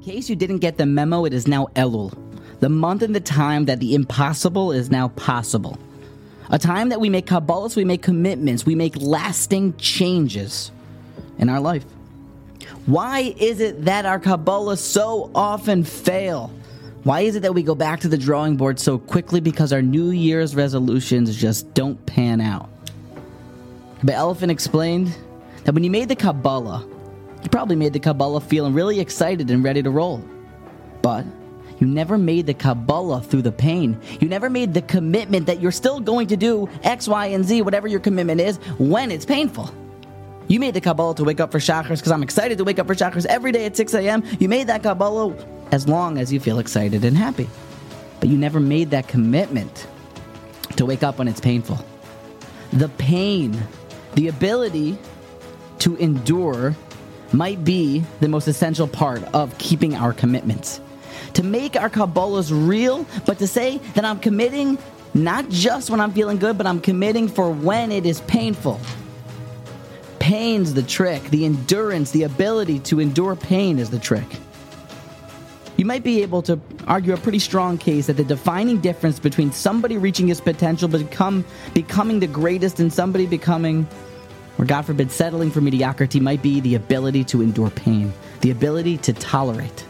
In case you didn't get the memo, it is now Elul, the month and the time that the impossible is now possible. A time that we make Kabalos, we make commitments, we make lasting changes in our life. Why is it that our Kabalos so often fail? Why is it that we go back to the drawing board so quickly because our New Year's resolutions just don't pan out? But Elephant explained that when you made the Kabbalah, you probably made the Kabbalah feeling really excited and ready to roll. But you never made the Kabbalah through the pain. You never made the commitment that you're still going to do X, Y, and Z, whatever your commitment is, when it's painful. You made the Kabbalah to wake up for Shacharis because I'm excited to wake up for Shacharis every day at 6 a.m. You made that Kabbalah as long as you feel excited and happy. But you never made that commitment to wake up when it's painful. The pain, the ability to endure might be the most essential part of keeping our commitments. To make our Kabalos real, but to say that I'm committing not just when I'm feeling good, but I'm committing for when it is painful. Pain's the trick. The endurance, the ability to endure pain is the trick. You might be able to argue a pretty strong case that the defining difference between somebody reaching his potential become becoming the greatest and somebody becoming or God forbid, settling for mediocrity might be the ability to endure pain, the ability to tolerate.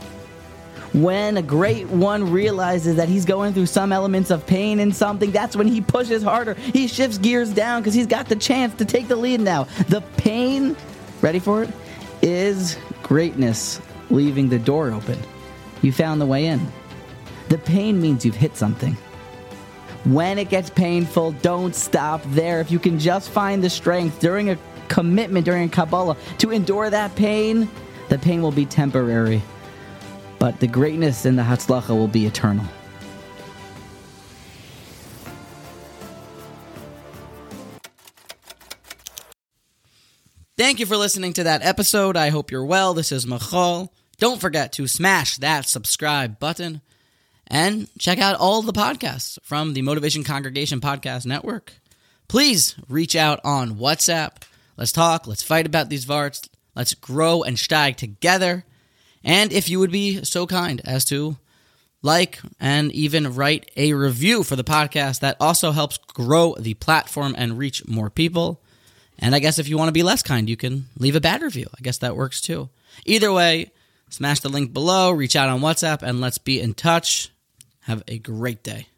When a great one realizes that he's going through some elements of pain in something, that's when he pushes harder. He shifts gears down because he's got the chance to take the lead now. The pain, ready for it, is greatness leaving the door open. You found the way in. The pain means you've hit something. When it gets painful, don't stop there. If you can just find the strength during a commitment, during a Kabbalah, to endure that pain, the pain will be temporary. But the greatness in the Hatzlacha will be eternal. Thank you for listening to that episode. I hope you're well. This is Michal. Don't forget to smash that subscribe button. And check out all the podcasts from the Motivation Congregation Podcast Network. Please reach out on WhatsApp. Let's talk. Let's fight about these varts. Let's grow and steig together. And if you would be so kind as to like and even write a review for the podcast, that also helps grow the platform and reach more people. And I guess if you want to be less kind, you can leave a bad review. I guess that works too. Either way, smash the link below, reach out on WhatsApp, and let's be in touch. Have a great day.